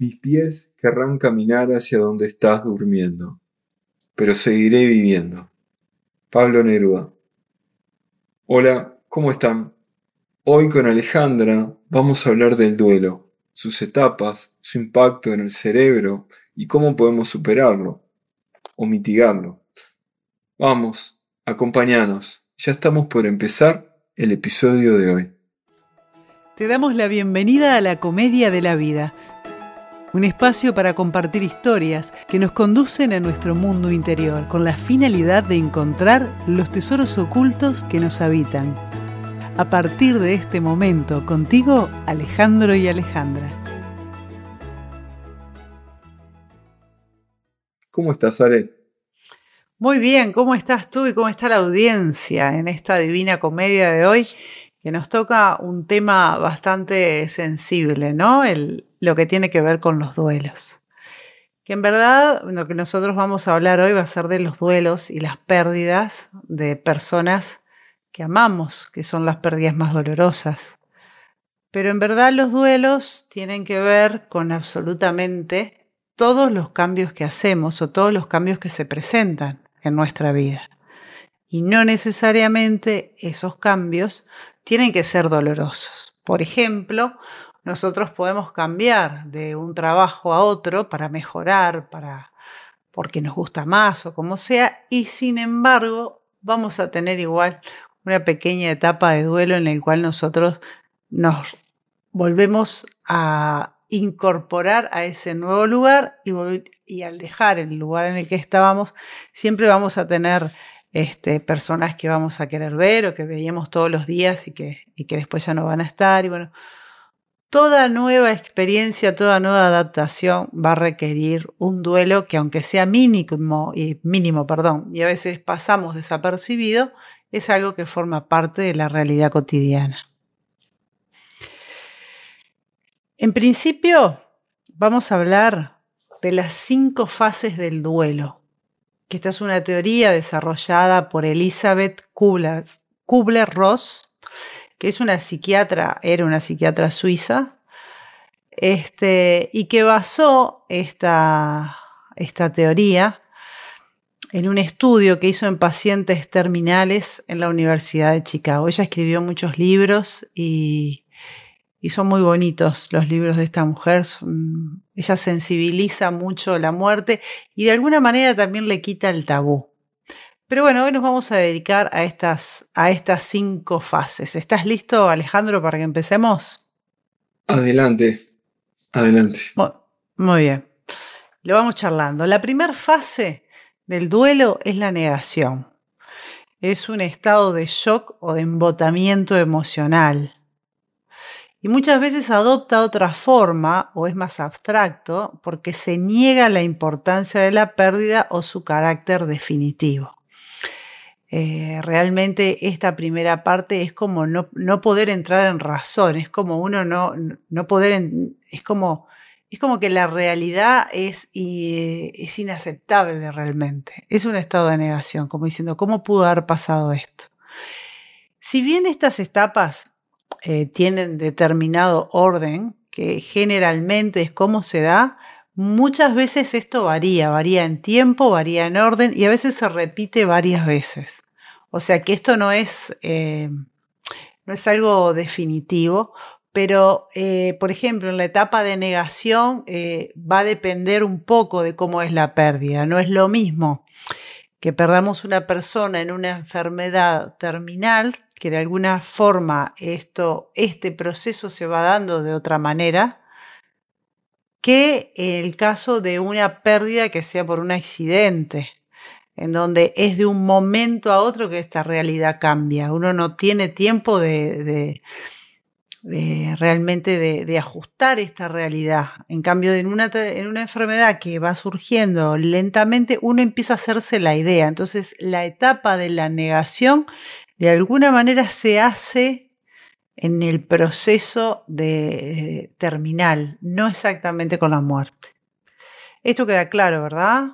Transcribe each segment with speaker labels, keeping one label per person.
Speaker 1: Mis pies querrán caminar hacia donde estás durmiendo, pero seguiré viviendo. Pablo Neruda. Hola, ¿cómo están? Hoy con Alejandra vamos a hablar del duelo, sus etapas, su impacto en el cerebro y cómo podemos superarlo o mitigarlo. Vamos, acompáñanos. Ya estamos por empezar el episodio de hoy.
Speaker 2: Te damos la bienvenida a la Comedia de la Vida, un espacio para compartir historias que nos conducen a nuestro mundo interior con la finalidad de encontrar los tesoros ocultos que nos habitan. A partir de este momento, contigo, Alejandro y Alejandra.
Speaker 1: ¿Cómo estás, Ale?
Speaker 2: Muy bien, ¿cómo estás tú y cómo está la audiencia en esta divina comedia de hoy? Que nos toca un tema bastante sensible, ¿no? El, lo que tiene que ver con los duelos. Que en verdad lo que nosotros vamos a hablar hoy va a ser de los duelos y las pérdidas de personas que amamos, que son las pérdidas más dolorosas. Pero en verdad los duelos tienen que ver con absolutamente todos los cambios que hacemos o todos los cambios que se presentan en nuestra vida. Y no necesariamente esos cambios tienen que ser dolorosos. Por ejemplo, nosotros podemos cambiar de un trabajo a otro para mejorar, para porque nos gusta más o como sea, y sin embargo vamos a tener igual una pequeña etapa de duelo en la cual nosotros nos volvemos a incorporar a ese nuevo lugar y, al dejar el lugar en el que estábamos, siempre vamos a tener este, personas que vamos a querer ver o que veíamos todos los días y que, y que después ya no van a estar. Y bueno, toda nueva experiencia, toda nueva adaptación va a requerir un duelo que aunque sea mínimo y mínimo, perdón, y a veces pasamos desapercibido, es algo que forma parte de la realidad cotidiana. En principio, vamos a hablar de las cinco fases del duelo, que esta es una teoría desarrollada por Elizabeth Kubler-Ross, que es una psiquiatra, era una psiquiatra suiza, este, y que basó esta, esta teoría en un estudio que hizo en pacientes terminales en la Universidad de Chicago. Ella escribió muchos libros y y son muy bonitos los libros de esta mujer. ella sensibiliza mucho la muerte y de alguna manera también le quita el tabú. Pero bueno, hoy nos vamos a dedicar a estas, a estas cinco fases. ¿Estás listo, Alejandro, para que empecemos?
Speaker 1: Adelante, adelante.
Speaker 2: Muy, bien. Lo vamos charlando. La primera fase del duelo es la negación. Es un estado de shock o de embotamiento emocional y muchas veces adopta otra forma o es más abstracto porque se niega la importancia de la pérdida o su carácter definitivo. Eh, realmente esta primera parte es como no, poder entrar en razón, es como uno no, no poder, es como, es como que la realidad es, es inaceptable realmente. Es un estado de negación, como diciendo, ¿cómo pudo haber pasado esto? Si bien estas etapas eh, tienen determinado orden, que generalmente es como se da, muchas veces esto varía, varía en tiempo, varía en orden y a veces se repite varias veces. O sea que esto no es, eh, no es algo definitivo, pero eh, por ejemplo en la etapa de negación va a depender un poco de cómo es la pérdida. No es lo mismo que perdamos una persona en una enfermedad terminal que de alguna forma esto, este proceso se va dando de otra manera que el caso de una pérdida que sea por un accidente, en donde es de un momento a otro que esta realidad cambia. Uno no tiene tiempo de, realmente de, ajustar esta realidad. En cambio, en una, en una enfermedad que va surgiendo lentamente, uno empieza a hacerse la idea. Entonces, la etapa de la negación de alguna manera se hace en el proceso de, terminal, no exactamente con la muerte. Esto queda claro, ¿verdad?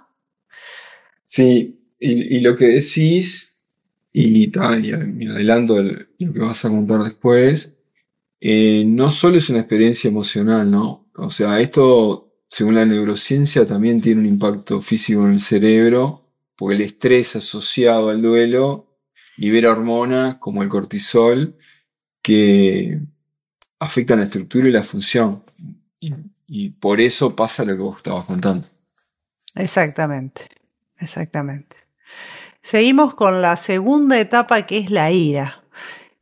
Speaker 1: Sí, y, lo que decís, y, me adelanto lo que vas a contar después, eh, no solo es una experiencia emocional, ¿no? O sea, esto según la neurociencia, también tiene un impacto físico en el cerebro, porque el estrés asociado al duelo libera hormonas como el cortisol que afectan la estructura y la función. Y, por eso pasa lo que vos estabas contando.
Speaker 2: Exactamente, exactamente. Seguimos con la segunda etapa que es la ira.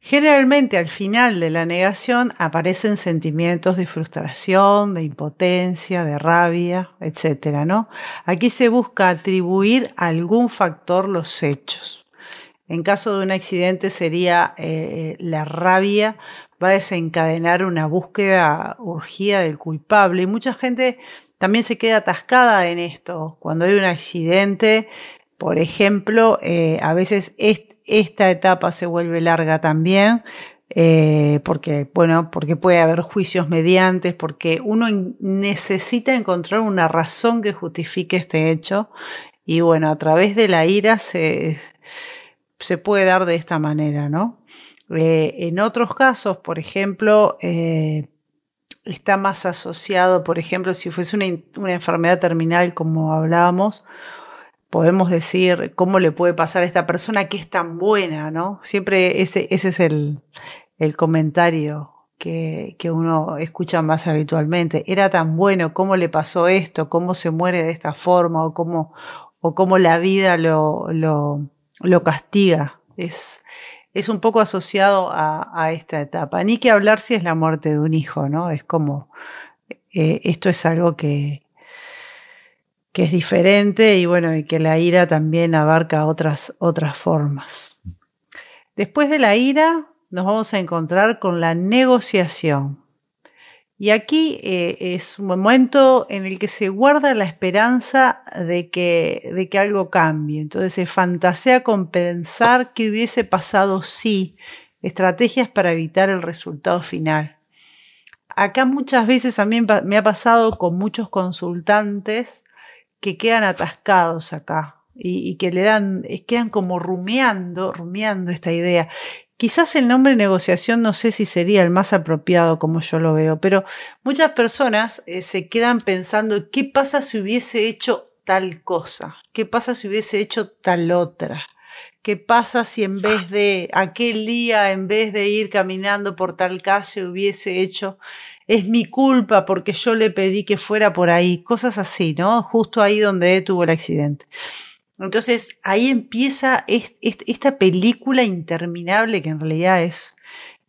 Speaker 2: Generalmente al final de la negación aparecen sentimientos de frustración, de impotencia, de rabia, etc. ¿no? Aquí se busca atribuir a algún factor los hechos. En caso de un accidente sería eh, la rabia va a desencadenar una búsqueda urgida del culpable y mucha gente también se queda atascada en esto. Cuando hay un accidente, por ejemplo, eh, a veces esta etapa se vuelve larga también, eh, porque, bueno, porque puede haber juicios mediantes, porque uno necesita encontrar una razón que justifique este hecho. Y bueno, a través de la ira se, se puede dar de esta manera, ¿no? Eh, en otros casos, por ejemplo, eh, está más asociado, por ejemplo, si fuese una, enfermedad terminal, como hablábamos, podemos decir cómo le puede pasar a esta persona que es tan buena, ¿no? Siempre ese, ese es el, comentario que, uno escucha más habitualmente. Era tan bueno, ¿cómo le pasó esto? ¿Cómo se muere de esta forma? ¿O cómo, o cómo la vida lo, lo, lo castiga? Es, es un poco asociado a, esta etapa. Ni que hablar si es la muerte de un hijo, ¿no? Es como, eh, esto es algo que, que es diferente y bueno, y que la ira también abarca otras, otras formas. Después de la ira nos vamos a encontrar con la negociación. Y aquí eh, es un momento en el que se guarda la esperanza de que, de que algo cambie. Entonces se fantasea con pensar que hubiese pasado sí, estrategias para evitar el resultado final. Acá muchas veces a mí me ha pasado con muchos consultantes que quedan atascados acá y, y que le dan, quedan como rumiando, rumiando esta idea. Quizás el nombre negociación no sé si sería el más apropiado como yo lo veo, pero muchas personas eh, se quedan pensando qué pasa si hubiese hecho tal cosa, qué pasa si hubiese hecho tal otra, qué pasa si en vez de aquel día, en vez de ir caminando por tal calle, hubiese hecho, es mi culpa porque yo le pedí que fuera por ahí, cosas así, ¿no? Justo ahí donde tuvo el accidente. Entonces ahí empieza esta película interminable que en realidad es,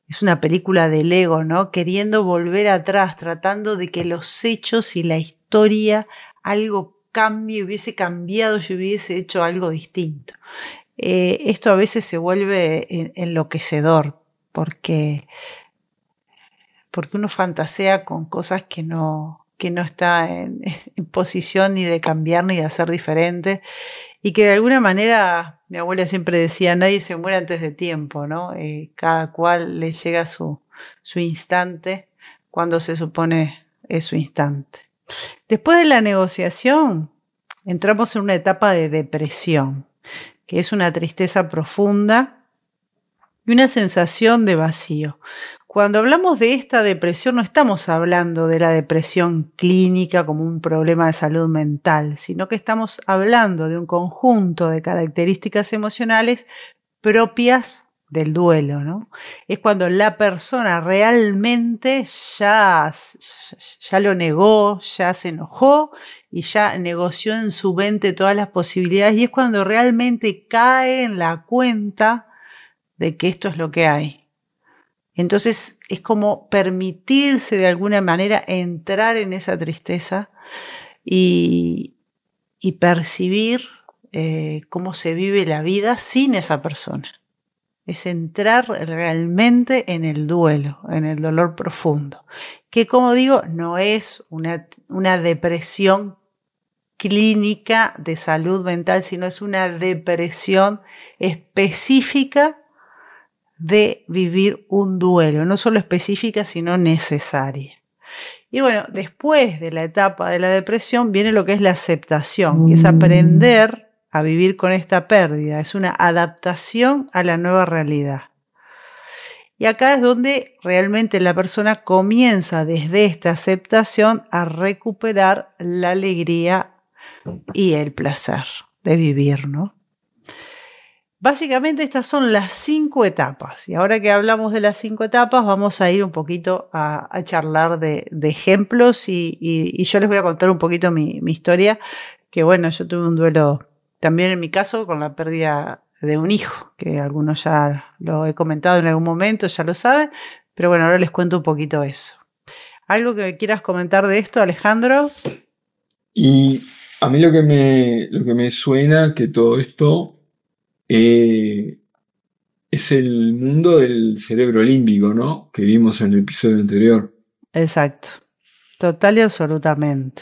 Speaker 2: es una película del ego, ¿no? Queriendo volver atrás, tratando de que los hechos y la historia algo cambie, hubiese cambiado y hubiese hecho algo distinto. Eh, esto a veces se vuelve enloquecedor porque, porque uno fantasea con cosas que no, que no está en, en posición ni de cambiar ni de hacer diferente y que de alguna manera, mi abuela siempre decía, nadie se muere antes de tiempo, ¿no? Eh, cada cual le llega su, su instante cuando se supone es su instante. Después de la negociación, entramos en una etapa de depresión, que es una tristeza profunda y una sensación de vacío. Cuando hablamos de esta depresión no estamos hablando de la depresión clínica como un problema de salud mental, sino que estamos hablando de un conjunto de características emocionales propias del duelo, ¿no? Es cuando la persona realmente ya, ya lo negó, ya se enojó y ya negoció en su mente todas las posibilidades y es cuando realmente cae en la cuenta de que esto es lo que hay entonces es como permitirse de alguna manera entrar en esa tristeza y, percibir eh, cómo se vive la vida sin esa persona. Es entrar realmente en el duelo, en el dolor profundo, que como digo, no es una, una depresión clínica de salud mental, sino es una depresión específica de vivir un duelo, no solo específica, sino necesaria. Y bueno, después de la etapa de la depresión viene lo que es la aceptación, que es aprender a vivir con esta pérdida, es una adaptación a la nueva realidad. Y acá es donde realmente la persona comienza desde esta aceptación a recuperar la alegría y el placer de vivir, ¿no? Básicamente estas son las cinco etapas. Y ahora que hablamos de las cinco etapas, vamos a ir un poquito a, charlar de, ejemplos y, yo les voy a contar un poquito mi, historia, que bueno, yo tuve un duelo también en mi caso con la pérdida de un hijo, que algunos ya lo he comentado en algún momento, ya lo saben, pero bueno, ahora les cuento un poquito eso. ¿Algo que quieras comentar de esto, Alejandro?
Speaker 1: Y a mí lo que me, lo que me suena que todo esto eh, es el mundo del cerebro límbico, ¿no? Que vimos en el episodio anterior.
Speaker 2: Exacto, total y absolutamente.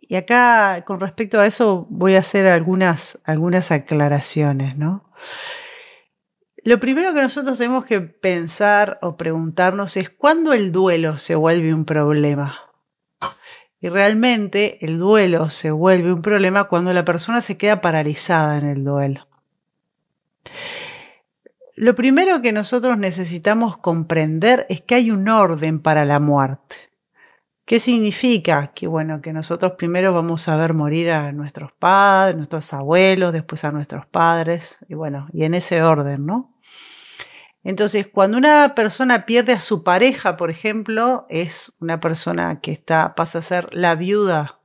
Speaker 2: Y acá, con respecto a eso, voy a hacer algunas, algunas aclaraciones, ¿no? Lo primero que nosotros tenemos que pensar o preguntarnos es cuándo el duelo se vuelve un problema. Y realmente el duelo se vuelve un problema cuando la persona se queda paralizada en el duelo. Lo primero que nosotros necesitamos comprender es que hay un orden para la muerte. ¿Qué significa? Que bueno, que nosotros primero vamos a ver morir a nuestros padres, nuestros abuelos, después a nuestros padres, y bueno, y en ese orden, ¿no? Entonces, cuando una persona pierde a su pareja, por ejemplo, es una persona que está, pasa a ser la viuda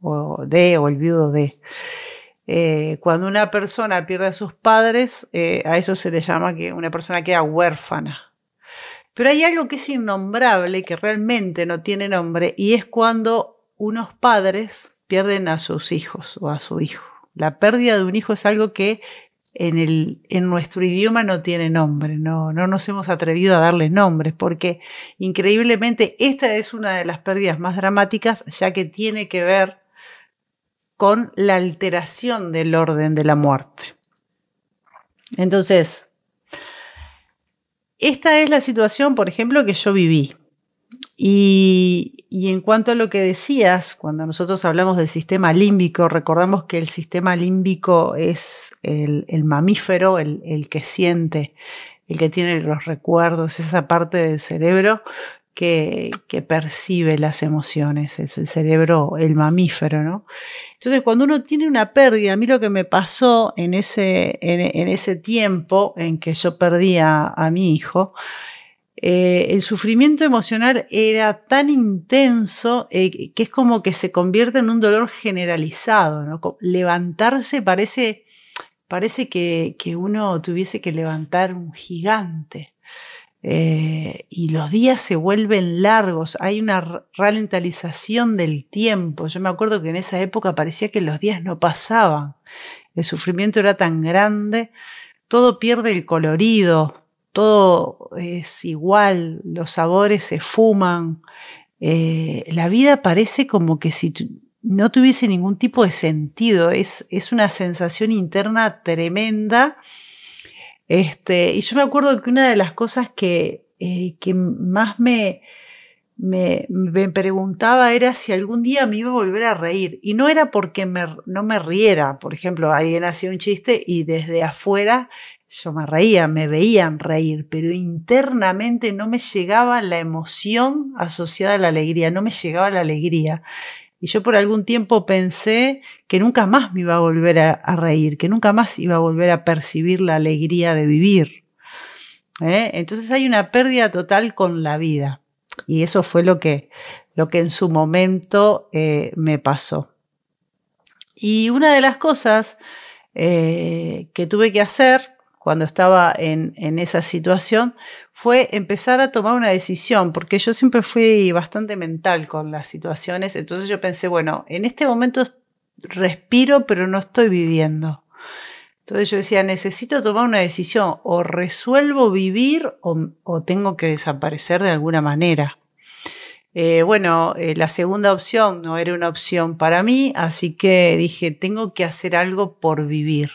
Speaker 2: o de o el viudo de. Eh, cuando una persona pierde a sus padres, eh, a eso se le llama que una persona queda huérfana. Pero hay algo que es innombrable, que realmente no tiene nombre, y es cuando unos padres pierden a sus hijos o a su hijo. La pérdida de un hijo es algo que en, el, en nuestro idioma no tiene nombre, no, no nos hemos atrevido a darle nombres, porque increíblemente esta es una de las pérdidas más dramáticas, ya que tiene que ver con la alteración del orden de la muerte. Entonces, esta es la situación, por ejemplo, que yo viví. Y, en cuanto a lo que decías, cuando nosotros hablamos del sistema límbico, recordamos que el sistema límbico es el, mamífero, el, que siente, el que tiene los recuerdos, esa parte del cerebro que, percibe las emociones, es el cerebro, el mamífero, ¿no? Entonces, cuando uno tiene una pérdida, a mí lo que me pasó en ese, en, ese tiempo en que yo perdí a mi hijo, eh, el sufrimiento emocional era tan intenso eh, que es como que se convierte en un dolor generalizado. Levantarse parece, parece que, uno tuviese que levantar un gigante. Eh, y los días se vuelven largos, hay una ralentización del tiempo. Yo me acuerdo que en esa época parecía que los días no pasaban. El sufrimiento era tan grande, todo pierde el colorido, todo es igual, los sabores se fuman, eh, la vida parece como que si no tuviese ningún tipo de sentido, es, es una sensación interna tremenda. Este, y yo me acuerdo que una de las cosas que, eh, que más me, me, preguntaba era si algún día me iba a volver a reír. Y no era porque no me riera. Por ejemplo, alguien hacía un chiste y desde afuera yo me reía, me veían reír, pero internamente no me llegaba la emoción asociada a la alegría, no me llegaba la alegría. Y yo por algún tiempo pensé que nunca más me iba a volver a, reír, que nunca más iba a volver a percibir la alegría de vivir. ¿eh? Entonces hay una pérdida total con la vida. Y eso fue lo que, lo que en su momento eh, me pasó. Y una de las cosas eh, que tuve que hacer cuando estaba en, esa situación fue empezar a tomar una decisión, porque yo siempre fui bastante mental con las situaciones, entonces yo pensé, bueno, en este momento respiro, pero no estoy viviendo. Entonces yo decía, necesito tomar una decisión, o resuelvo vivir o, tengo que desaparecer de alguna manera. Eh, bueno, eh, la segunda opción no era una opción para mí, así que dije, tengo que hacer algo por vivir.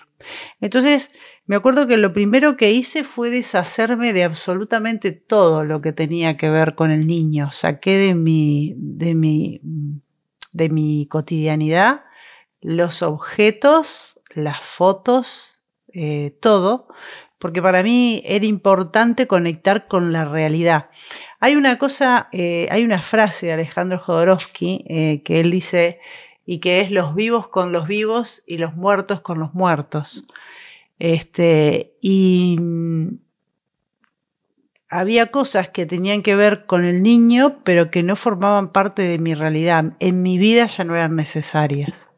Speaker 2: Entonces, me acuerdo que lo primero que hice fue deshacerme de absolutamente todo lo que tenía que ver con el niño. Saqué de mi, de mi, de mi cotidianidad los objetos, las fotos, eh, todo. porque para mí era importante conectar con la realidad. Hay una cosa, eh, hay una frase de Alejandro Jodorowsky eh, que él dice, y que es los vivos con los vivos y los muertos con los muertos. Este, y mm, había cosas que tenían que ver con el niño, pero que no formaban parte de mi realidad. En mi vida ya no eran necesarias.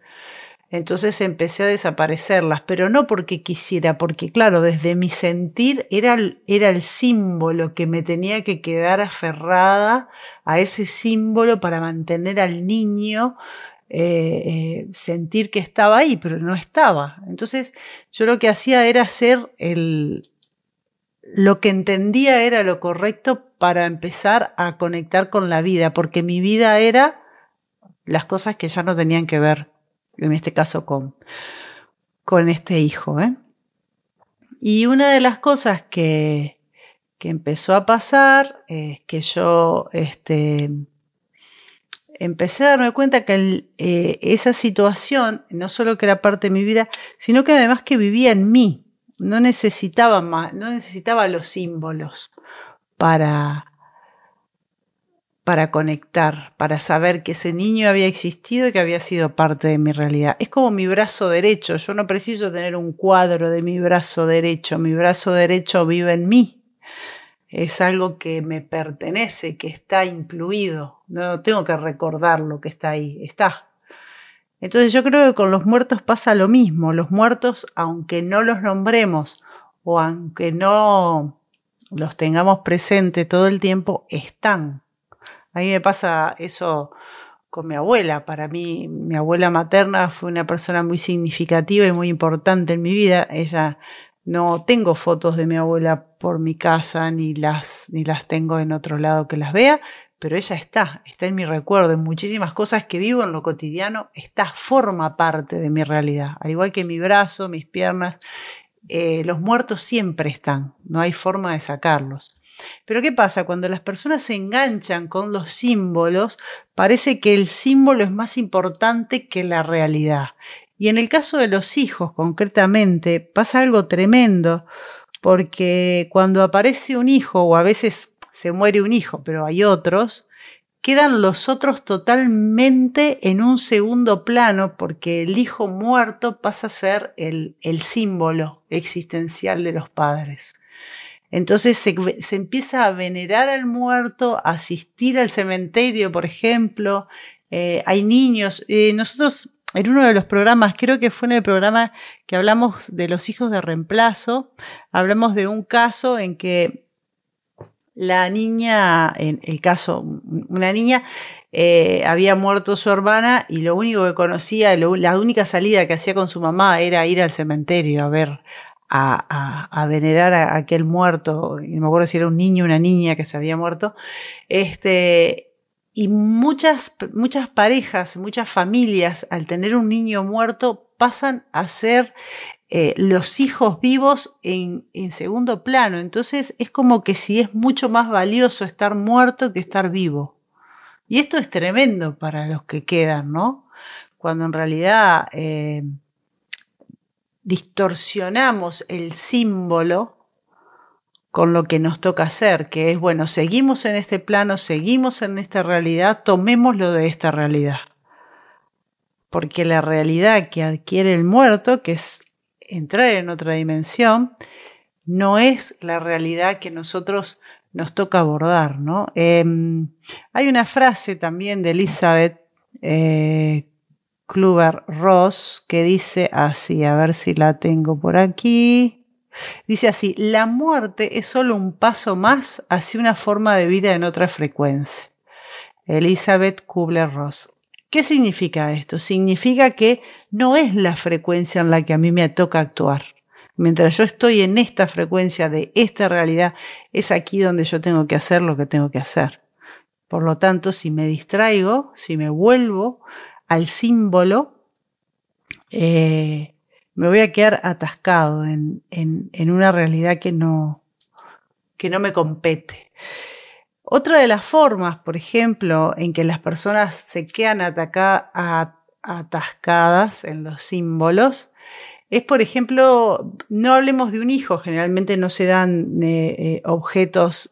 Speaker 2: Entonces empecé a desaparecerlas, pero no porque quisiera, porque claro, desde mi sentir era, era el símbolo que me tenía que quedar aferrada a ese símbolo para mantener al niño eh, eh, sentir que estaba ahí, pero no estaba. Entonces yo lo que hacía era hacer el, lo que entendía era lo correcto para empezar a conectar con la vida, porque mi vida era las cosas que ya no tenían que ver, en este caso con, con este hijo. ¿eh? Y una de las cosas que, que empezó a pasar es que yo este, empecé a darme cuenta que eh, esa situación no solo que era parte de mi vida, sino que además que vivía en mí. No necesitaba más, no necesitaba los símbolos para, para conectar, para saber que ese niño había existido y que había sido parte de mi realidad. Es como mi brazo derecho. Yo no preciso tener un cuadro de mi brazo derecho. Mi brazo derecho vive en mí es algo que me pertenece, que está incluido. No tengo que recordar lo que está ahí, está. Entonces yo creo que con los muertos pasa lo mismo. Los muertos, aunque no los nombremos o aunque no los tengamos presente todo el tiempo, están. A mí me pasa eso con mi abuela. Para mí, mi abuela materna fue una persona muy significativa y muy importante en mi vida. Ella no tengo fotos de mi abuela por mi casa, ni las, ni las tengo en otro lado que las vea, pero ella está, está en mi recuerdo, en muchísimas cosas que vivo en lo cotidiano, está, forma parte de mi realidad, al igual que mi brazo, mis piernas, eh, los muertos siempre están, no hay forma de sacarlos. Pero ¿qué pasa? Cuando las personas se enganchan con los símbolos, parece que el símbolo es más importante que la realidad. Y en el caso de los hijos, concretamente, pasa algo tremendo, porque cuando aparece un hijo, o a veces se muere un hijo, pero hay otros, quedan los otros totalmente en un segundo plano, porque el hijo muerto pasa a ser el, símbolo existencial de los padres. Entonces se, se, empieza a venerar al muerto, a asistir al cementerio, por ejemplo. Eh, hay niños. Eh, nosotros en uno de los programas, creo que fue en el programa que hablamos de los hijos de reemplazo, hablamos de un caso en que la niña, en el caso, una niña, eh, había muerto su hermana y lo único que conocía, la única salida que hacía con su mamá era ir al cementerio a ver, a, a, venerar a aquel muerto, y no me acuerdo si era un niño o una niña que se había muerto, este, y muchas, muchas parejas, muchas familias, al tener un niño muerto, pasan a ser eh, los hijos vivos en, en, segundo plano. Entonces es como que si es mucho más valioso estar muerto que estar vivo. Y esto es tremendo para los que quedan, ¿no? Cuando en realidad eh, distorsionamos el símbolo con lo que nos toca hacer, que es, bueno, seguimos en este plano, seguimos en esta realidad, tomémoslo de esta realidad. Porque la realidad que adquiere el muerto, que es entrar en otra dimensión, no es la realidad que nosotros nos toca abordar, ¿no? Em, hay una frase también de Elizabeth eh, Kluber Ross que dice así, a ver si la tengo por aquí. Dice así, la muerte es solo un paso más hacia una forma de vida en otra frecuencia. Elizabeth Kubler-Ross. ¿Qué significa esto? Significa que no es la frecuencia en la que a mí me toca actuar. Mientras yo estoy en esta frecuencia de esta realidad, es aquí donde yo tengo que hacer lo que tengo que hacer. Por lo tanto, si me distraigo, si me vuelvo al símbolo, eh, me voy a quedar atascado en, en, una realidad que no, que no me compete. Otra de las formas, por ejemplo, en que las personas se quedan atascadas en los símbolos, es, por ejemplo, no hablemos de un hijo, generalmente no se dan eh, eh, objetos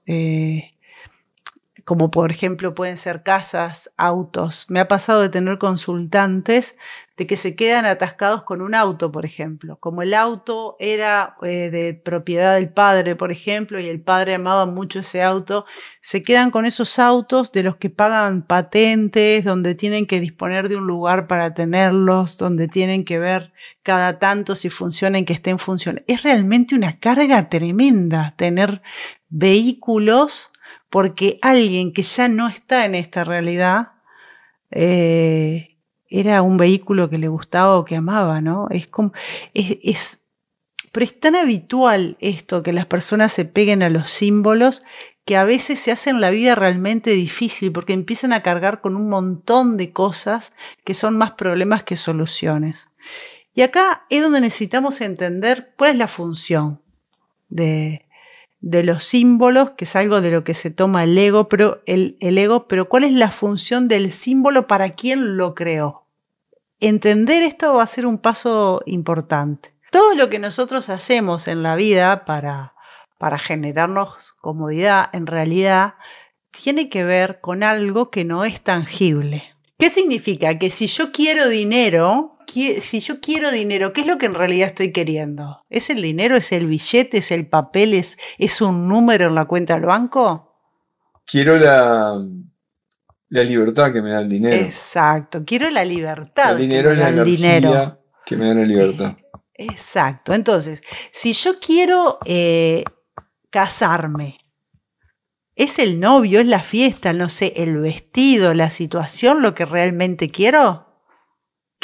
Speaker 2: como por ejemplo pueden ser casas, autos. Me ha pasado de tener consultantes de que se quedan atascados con un auto, por ejemplo. Como el auto era eh, de propiedad del padre, por ejemplo, y el padre amaba mucho ese auto, se quedan con esos autos de los que pagan patentes, donde tienen que disponer de un lugar para tenerlos, donde tienen que ver cada tanto si funcionan, que estén funcionando. Es realmente una carga tremenda tener vehículos porque alguien que ya no está en esta realidad eh, era un vehículo que le gustaba o que amaba, ¿no? Es como, es, es, pero es tan habitual esto que las personas se peguen a los símbolos que a veces se hacen la vida realmente difícil porque empiezan a cargar con un montón de cosas que son más problemas que soluciones. Y acá es donde necesitamos entender cuál es la función de, de los símbolos, que es algo de lo que se toma el ego, pero el, ego, pero cuál es la función del símbolo para quien lo creó. Entender esto va a ser un paso importante. Todo lo que nosotros hacemos en la vida para, para generarnos comodidad, en realidad, tiene que ver con algo que no es tangible. ¿Qué significa? Que si yo quiero dinero, si yo quiero dinero, ¿qué es lo que en realidad estoy queriendo? ¿Es el dinero? ¿Es el billete? ¿Es el papel? ¿Es, es un número en la cuenta del banco?
Speaker 1: Quiero la, la libertad que me da el dinero.
Speaker 2: Exacto, quiero la libertad.
Speaker 1: El dinero es la energía que me da la libertad.
Speaker 2: Exacto, entonces, si yo quiero eh, casarme, ¿es el novio, es la fiesta, no sé, el vestido, la situación lo que realmente quiero?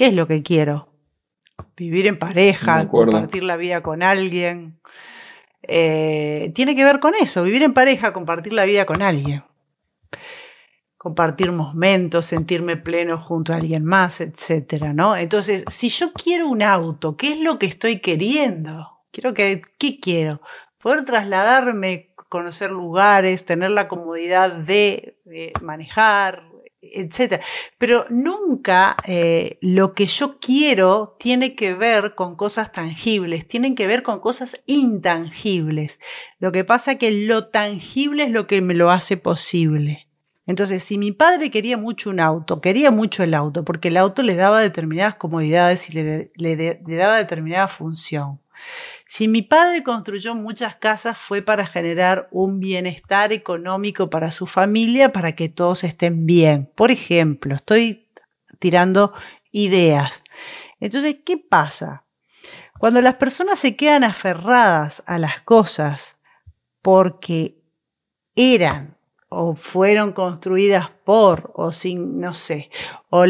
Speaker 2: ¿Qué es lo que quiero? Vivir en pareja, compartir la vida con alguien. Eh, tiene que ver con eso, vivir en pareja, compartir la vida con alguien. Compartir momentos, sentirme pleno junto a alguien más, etcétera, ¿no? Entonces, si yo quiero un auto, ¿qué es lo que estoy queriendo? Quiero que, ¿qué quiero? Poder trasladarme, conocer lugares, tener la comodidad de manejar, etcétera. Pero nunca eh, lo que yo quiero tiene que ver con cosas tangibles, tienen que ver con cosas intangibles. Lo que pasa es que lo tangible es lo que me lo hace posible. Entonces, si mi padre quería mucho un auto, quería mucho el auto, porque el auto le daba determinadas comodidades y le, le daba determinada función. Si mi padre construyó muchas casas fue para generar un bienestar económico para su familia, para que todos estén bien. Por ejemplo, estoy tirando ideas. Entonces, ¿qué pasa? Cuando las personas se quedan aferradas a las cosas porque eran o fueron construidas por, o sin, no sé, o,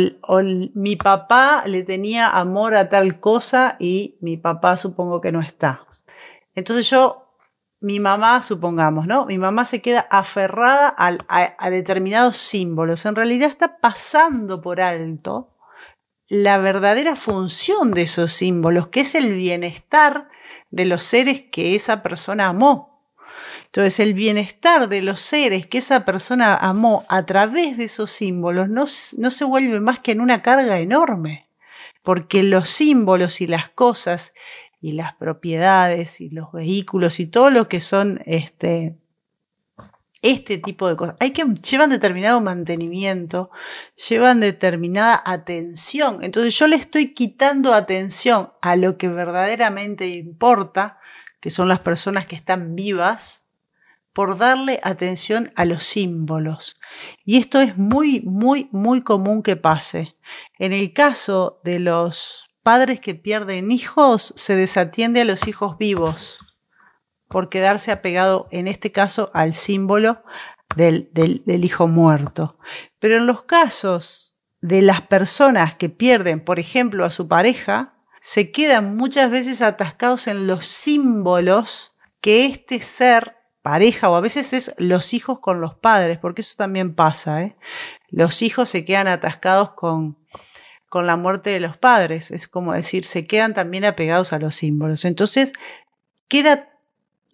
Speaker 2: mi papá le tenía amor a tal cosa y mi papá supongo que no está. Entonces yo, mi mamá, supongamos, ¿no? Mi mamá se queda aferrada a, a determinados símbolos. En realidad está pasando por alto la verdadera función de esos símbolos, que es el bienestar de los seres que esa persona amó. Entonces el bienestar de los seres que esa persona amó a través de esos símbolos no, no se vuelve más que en una carga enorme, porque los símbolos y las cosas y las propiedades y los vehículos y todo lo que son este, este tipo de cosas. Hay que llevan determinado mantenimiento, llevan determinada atención. Entonces yo le estoy quitando atención a lo que verdaderamente importa, que son las personas que están vivas, por darle atención a los símbolos. Y esto es muy, muy, muy común que pase. En el caso de los padres que pierden hijos, se desatiende a los hijos vivos por quedarse apegado, en este caso, al símbolo del, del, del hijo muerto. Pero en los casos de las personas que pierden, por ejemplo, a su pareja, se quedan muchas veces atascados en los símbolos que este ser pareja o a veces es los hijos con los padres, porque eso también pasa. ¿eh? Los hijos se quedan atascados con, con la muerte de los padres, es como decir, se quedan también apegados a los símbolos. Entonces, queda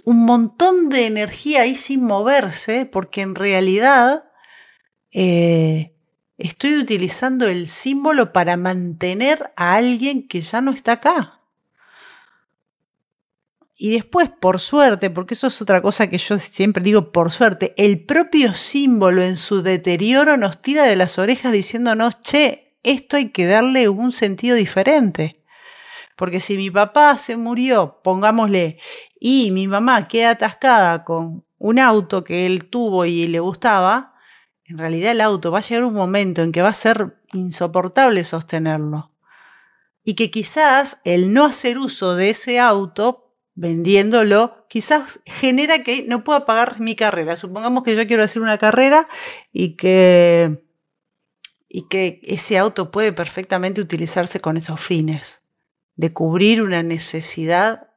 Speaker 2: un montón de energía ahí sin moverse, porque en realidad eh, estoy utilizando el símbolo para mantener a alguien que ya no está acá. Y después, por suerte, porque eso es otra cosa que yo siempre digo, por suerte, el propio símbolo en su deterioro nos tira de las orejas diciéndonos, che, esto hay que darle un sentido diferente. Porque si mi papá se murió, pongámosle, y mi mamá queda atascada con un auto que él tuvo y le gustaba, en realidad el auto va a llegar un momento en que va a ser insoportable sostenerlo. Y que quizás el no hacer uso de ese auto vendiéndolo, quizás genera que no pueda pagar mi carrera. Supongamos que yo quiero hacer una carrera y que, y que ese auto puede perfectamente utilizarse con esos fines, de cubrir una necesidad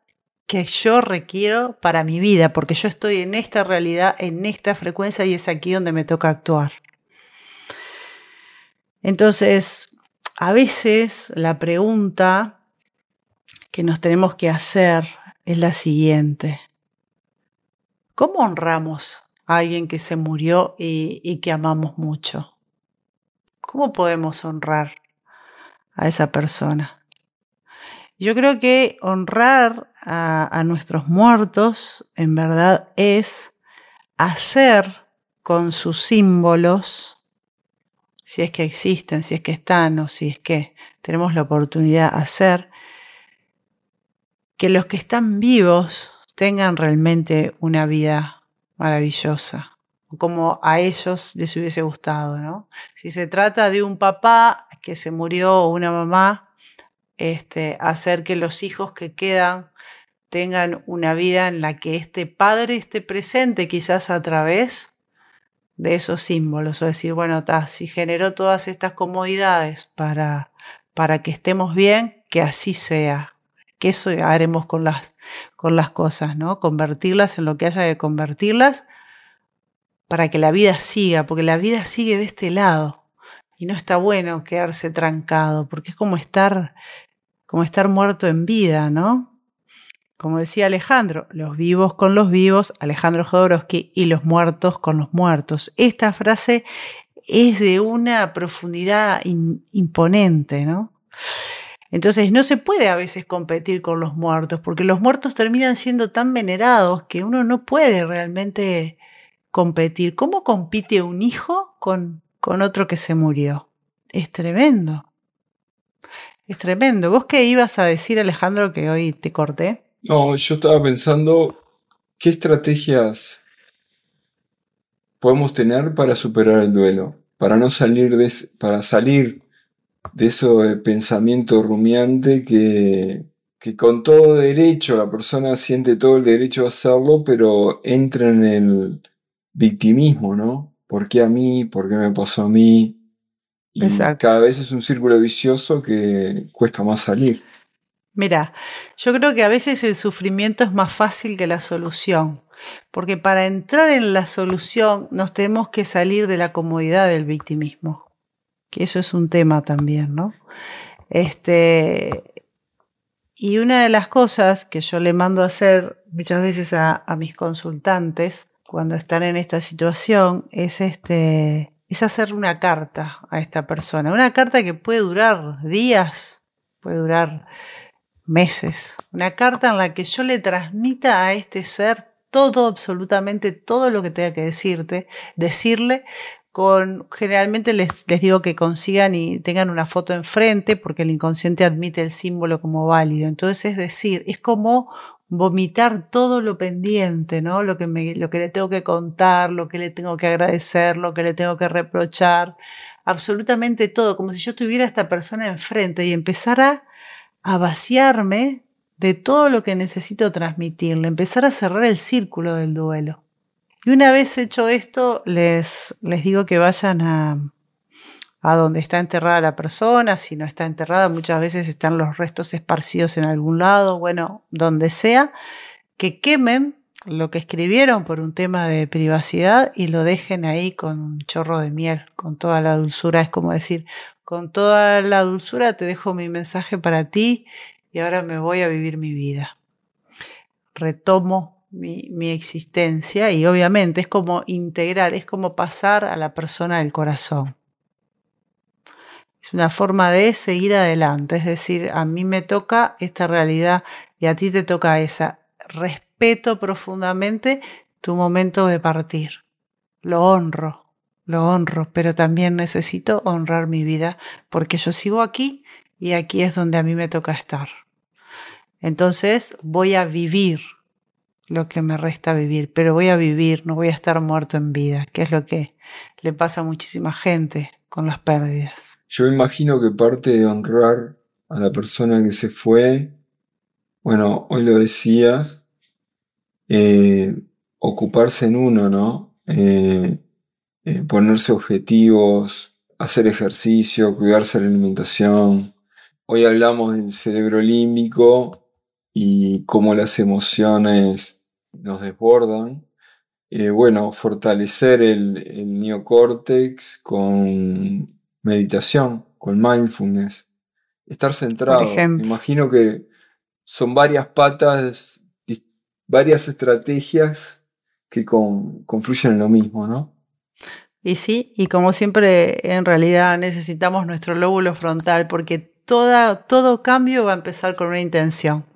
Speaker 2: que yo requiero para mi vida, porque yo estoy en esta realidad, en esta frecuencia y es aquí donde me toca actuar. Entonces, a veces la pregunta que nos tenemos que hacer es la siguiente. ¿Cómo honramos a alguien que se murió y, que amamos mucho? ¿Cómo podemos honrar a esa persona? Yo creo que honrar a, a, nuestros muertos en verdad es hacer con sus símbolos, si es que existen, si es que están o si es que tenemos la oportunidad de hacer, que los que están vivos tengan realmente una vida maravillosa, como a ellos les hubiese gustado, ¿no? Si se trata de un papá que se murió o una mamá, este, hacer que los hijos que quedan tengan una vida en la que este padre esté presente, quizás a través de esos símbolos, o decir, bueno, si generó todas estas comodidades para, para que estemos bien, que así sea, que eso haremos con las, con las cosas, ¿no? Convertirlas en lo que haya que convertirlas para que la vida siga, porque la vida sigue de este lado. Y no está bueno quedarse trancado, porque es como estar, como estar muerto en vida, ¿no? Como decía Alejandro, los vivos con los vivos, Alejandro Jodorowsky, y los muertos con los muertos. Esta frase es de una profundidad imponente, ¿no? Entonces no se puede a veces competir con los muertos, porque los muertos terminan siendo tan venerados que uno no puede realmente competir. ¿Cómo compite un hijo con, con otro que se murió? Es tremendo. Es tremendo. ¿Vos qué ibas a decir, Alejandro, que hoy te corté?
Speaker 1: No, yo estaba pensando qué estrategias podemos tener para superar el duelo, para no salir de, para salir de ese pensamiento rumiante que, que con todo derecho la persona siente todo el derecho a hacerlo, pero entra en el victimismo, ¿no? ¿Por qué a mí? ¿Por qué me pasó a mí? Y cada vez es un círculo vicioso que cuesta más salir.
Speaker 2: Mira, yo creo que a veces el sufrimiento es más fácil que la solución, porque para entrar en la solución nos tenemos que salir de la comodidad del victimismo que eso es un tema también, ¿no? Este, y una de las cosas que yo le mando a hacer muchas veces a, mis consultantes cuando están en esta situación es este es hacer una carta a esta persona, una carta que puede durar días, puede durar meses, una carta en la que yo le transmita a este ser todo, absolutamente todo lo que tenga que decirte, decirle con, generalmente les, les, digo que consigan y tengan una foto enfrente porque el inconsciente admite el símbolo como válido. Entonces, es decir, es como vomitar todo lo pendiente, ¿no? Lo que, me, lo que le tengo que contar, lo que le tengo que agradecer, lo que le tengo que reprochar, absolutamente todo, como si yo tuviera a esta persona enfrente y empezara a vaciarme de todo lo que necesito transmitirle, empezar a cerrar el círculo del duelo. Y una vez hecho esto, les, les digo que vayan a, a donde está enterrada la persona, si no está enterrada, muchas veces están los restos esparcidos en algún lado, bueno, donde sea, que quemen lo que escribieron por un tema de privacidad y lo dejen ahí con un chorro de miel, con toda la dulzura, es como decir, con toda la dulzura te dejo mi mensaje para ti y ahora me voy a vivir mi vida. Retomo mi, existencia y obviamente es como integrar, es como pasar a la persona del corazón. Es una forma de seguir adelante, es decir, a mí me toca esta realidad y a ti te toca esa. respeto profundamente tu momento de partir. Lo honro, lo honro, pero también necesito honrar mi vida porque yo sigo aquí y aquí es donde a mí me toca estar. Entonces voy a vivir lo que me resta vivir, pero voy a vivir, no voy a estar muerto en vida, que es lo que le pasa a muchísima gente con las pérdidas.
Speaker 1: Yo imagino que parte de honrar a la persona que se fue, bueno, hoy lo decías, eh, ocuparse en uno, ¿no? Eh, eh, ponerse objetivos, hacer ejercicio, cuidarse la alimentación. Hoy hablamos del cerebro límbico y cómo las emociones nos desbordan. bueno, fortalecer el, el neocórtex con meditación, con mindfulness, estar centrado. Imagino que son varias patas, varias estrategias que confluyen en lo mismo, ¿no?
Speaker 2: Y sí, y como siempre, en realidad necesitamos nuestro lóbulo frontal porque toda, todo cambio va a empezar con una intención.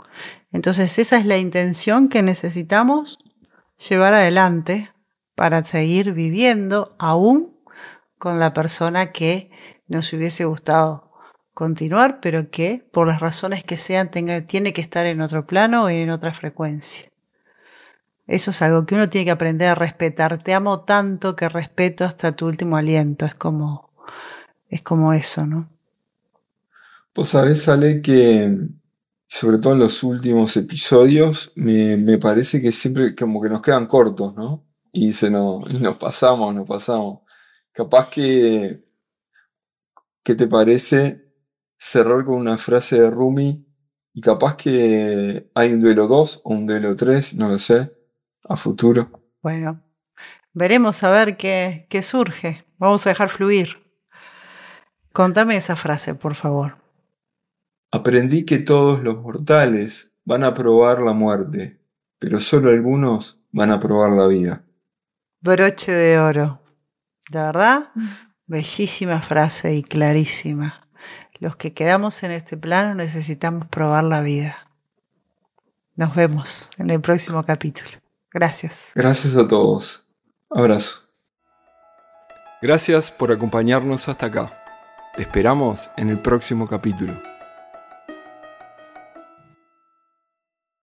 Speaker 2: Entonces esa es la intención que necesitamos llevar adelante para seguir viviendo aún con la persona que nos hubiese gustado continuar, pero que por las razones que sean tenga, tiene que estar en otro plano y en otra frecuencia. Eso es algo que uno tiene que aprender a respetar. Te amo tanto que respeto hasta tu último aliento. Es como, es como eso, ¿no?
Speaker 1: Vos sabés, Ale, que sobre todo en los últimos episodios, me, me, parece que siempre como que nos quedan cortos, ¿no? Y se nos, nos pasamos, nos pasamos. Capaz que ¿Qué te parece cerrar con una frase de Rumi? Y capaz que hay un duelo 2 o un duelo 3, no lo sé, a futuro.
Speaker 2: Bueno, veremos a ver qué, qué surge. Vamos a dejar fluir. Contame esa frase, por favor.
Speaker 1: Aprendí que todos los mortales van a probar la muerte, pero solo algunos van a probar la vida.
Speaker 2: Broche de oro. ¿De verdad? Bellísima frase y clarísima. Los que quedamos en este plano necesitamos probar la vida. Nos vemos en el próximo capítulo. Gracias.
Speaker 1: Gracias a todos. Abrazo. Gracias por acompañarnos hasta acá. Te esperamos en el próximo capítulo.